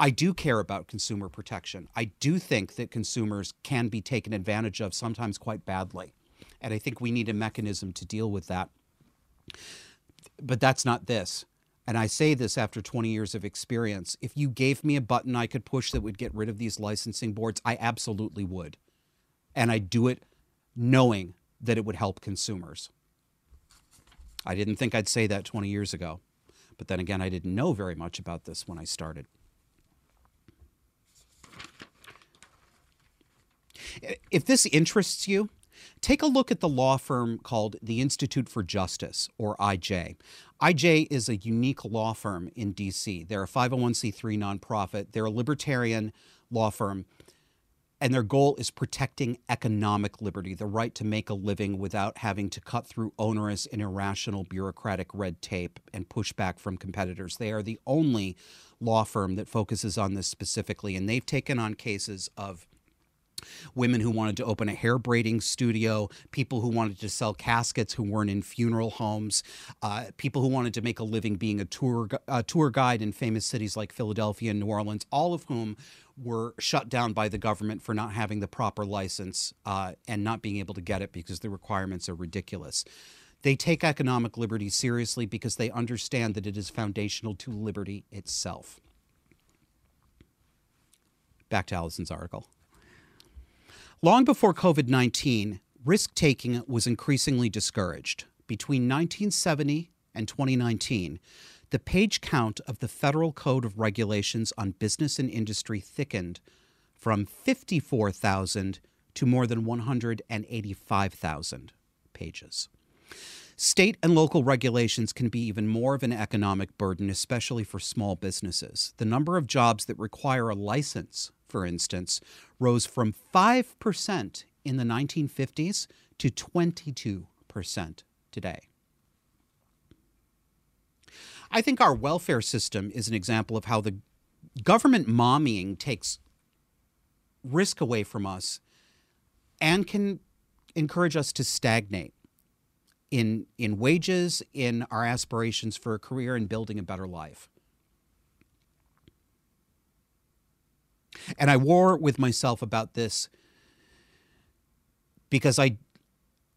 I do care about consumer protection. I do think that consumers can be taken advantage of, sometimes quite badly. And I think we need a mechanism to deal with that but that's not this. And I say this after 20 years of experience. If you gave me a button I could push that would get rid of these licensing boards, I absolutely would. And I do it knowing that it would help consumers. I didn't think I'd say that 20 years ago. But then again, I didn't know very much about this when I started. If this interests you, Take a look at the law firm called the Institute for Justice, or IJ. IJ is a unique law firm in DC. They're a 501c3 nonprofit, they're a libertarian law firm, and their goal is protecting economic liberty, the right to make a living without having to cut through onerous and irrational bureaucratic red tape and pushback from competitors. They are the only law firm that focuses on this specifically, and they've taken on cases of women who wanted to open a hair braiding studio, people who wanted to sell caskets who weren't in funeral homes, uh, people who wanted to make a living being a tour a tour guide in famous cities like Philadelphia and New Orleans, all of whom were shut down by the government for not having the proper license uh, and not being able to get it because the requirements are ridiculous. They take economic liberty seriously because they understand that it is foundational to liberty itself. Back to Allison's article. Long before COVID 19, risk taking was increasingly discouraged. Between 1970 and 2019, the page count of the Federal Code of Regulations on Business and Industry thickened from 54,000 to more than 185,000 pages. State and local regulations can be even more of an economic burden, especially for small businesses. The number of jobs that require a license, for instance, rose from 5% in the 1950s to 22% today. I think our welfare system is an example of how the government mommying takes risk away from us and can encourage us to stagnate in in wages, in our aspirations for a career and building a better life. And I war with myself about this because I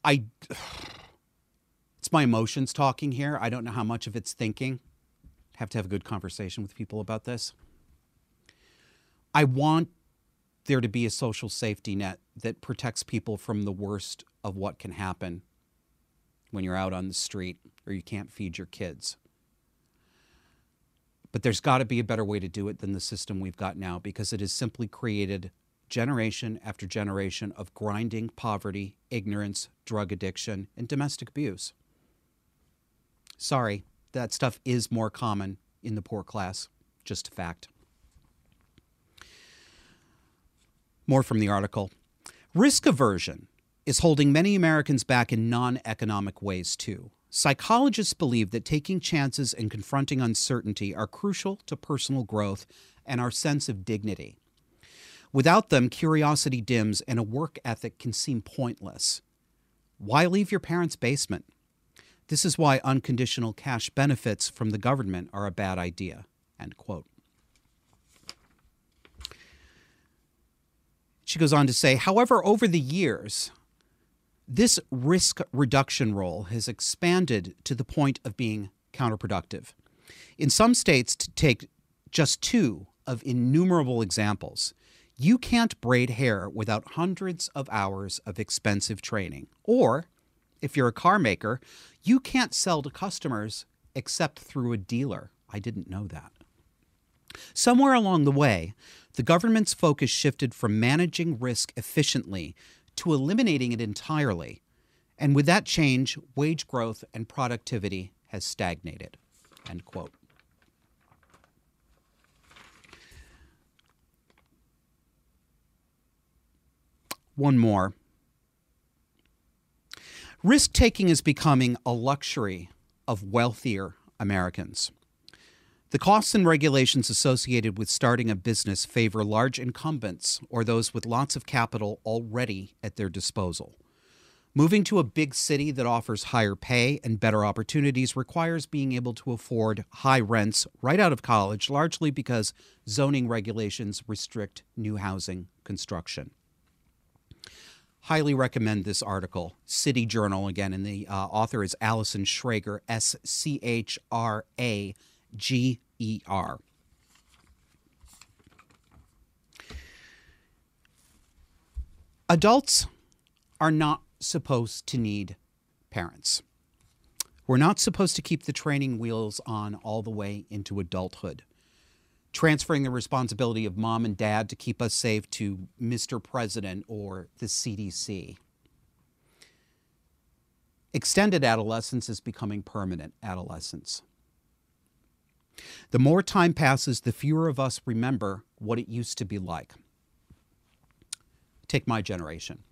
I it's my emotions talking here. I don't know how much of it's thinking. Have to have a good conversation with people about this. I want there to be a social safety net that protects people from the worst of what can happen when you're out on the street or you can't feed your kids. But there's got to be a better way to do it than the system we've got now because it has simply created generation after generation of grinding poverty, ignorance, drug addiction, and domestic abuse. Sorry, that stuff is more common in the poor class. Just a fact. More from the article. Risk aversion is holding many Americans back in non economic ways, too. Psychologists believe that taking chances and confronting uncertainty are crucial to personal growth and our sense of dignity. Without them, curiosity dims and a work ethic can seem pointless. Why leave your parents' basement? This is why unconditional cash benefits from the government are a bad idea. End quote. She goes on to say, however, over the years, this risk reduction role has expanded to the point of being counterproductive. In some states, to take just two of innumerable examples, you can't braid hair without hundreds of hours of expensive training. Or, if you're a car maker, you can't sell to customers except through a dealer. I didn't know that. Somewhere along the way, the government's focus shifted from managing risk efficiently to eliminating it entirely. And with that change, wage growth and productivity has stagnated. End quote. One more. Risk taking is becoming a luxury of wealthier Americans. The costs and regulations associated with starting a business favor large incumbents or those with lots of capital already at their disposal. Moving to a big city that offers higher pay and better opportunities requires being able to afford high rents right out of college, largely because zoning regulations restrict new housing construction. Highly recommend this article, City Journal again, and the uh, author is Allison Schrager, S C H R A G E R. Adults are not supposed to need parents. We're not supposed to keep the training wheels on all the way into adulthood. Transferring the responsibility of mom and dad to keep us safe to Mr. President or the CDC. Extended adolescence is becoming permanent adolescence. The more time passes, the fewer of us remember what it used to be like. Take my generation.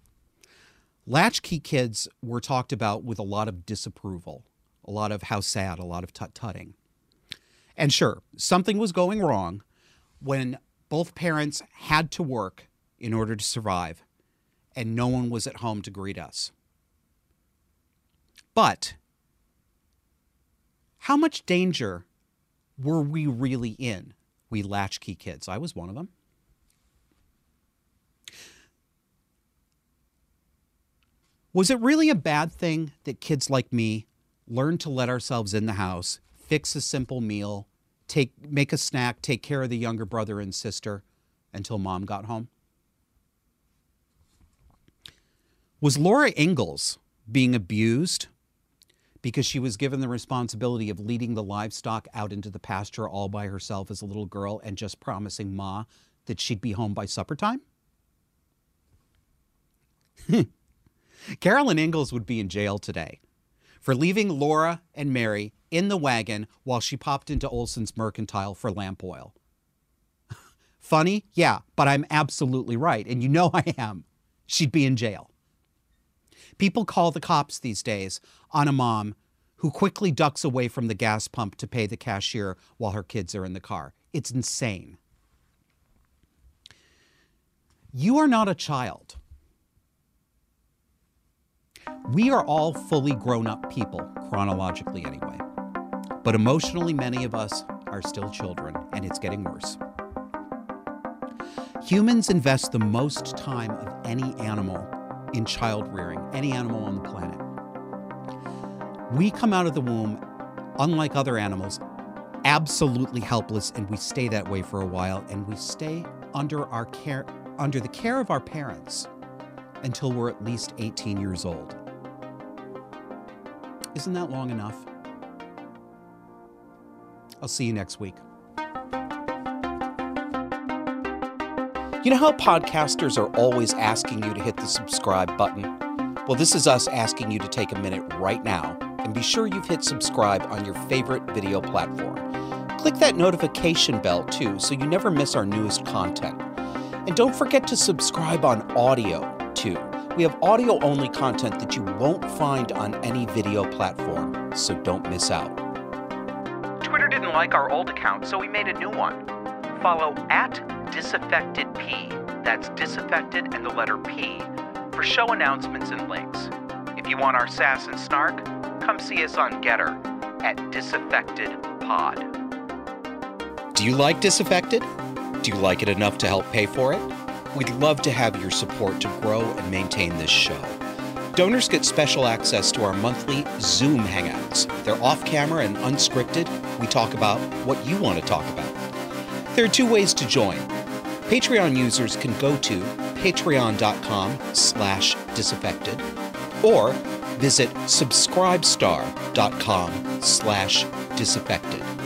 Latchkey kids were talked about with a lot of disapproval, a lot of how sad, a lot of tut tutting. And sure, something was going wrong when both parents had to work in order to survive, and no one was at home to greet us. But how much danger were we really in? We latchkey kids. I was one of them. Was it really a bad thing that kids like me learned to let ourselves in the house, fix a simple meal, take, make a snack, take care of the younger brother and sister until mom got home? Was Laura Ingalls being abused because she was given the responsibility of leading the livestock out into the pasture all by herself as a little girl and just promising Ma that she'd be home by supper time? Carolyn Ingalls would be in jail today for leaving Laura and Mary in the wagon while she popped into Oleson's Mercantile for lamp oil. Funny? Yeah, but I'm absolutely right. And you know I am. She'd be in jail. People call the cops these days on a mom who quickly ducks away from the gas pump to pay the cashier while her kids are in the car. It's insane. You are not a child. We are all fully grown up people, chronologically anyway. But emotionally, many of us are still children, and it's getting worse. Humans invest the most time of any animal in child rearing, any animal on the planet. We come out of the womb, unlike other animals, absolutely helpless, and we stay that way for a while, and we stay under our care, under the care of our parents until we're at least 18 years old. Isn't that long enough? I'll see you next week. You know how podcasters are always asking you to hit the subscribe button? Well, this is us asking you to take a minute right now and be sure you've hit subscribe on your favorite video platform. Click that notification bell too so you never miss our newest content. And don't forget to subscribe on audio too. We have audio only content that you won't find on any video platform, so don't miss out. Twitter didn't like our old account, so we made a new one. Follow at disaffectedp, that's disaffected and the letter P, for show announcements and links. If you want our sass and snark, come see us on GETTR at Disaffected Pod. Do you like Disaffected? Do you like it enough to help pay for it? We'd love to have your support to grow and maintain this show. Donors get special access to our monthly Zoom hangouts. They're off camera and unscripted. We talk about what you want to talk about. There are two ways to join. Patreon users can go to patreon.com slash disaffected or visit subscribestar.com slash disaffected.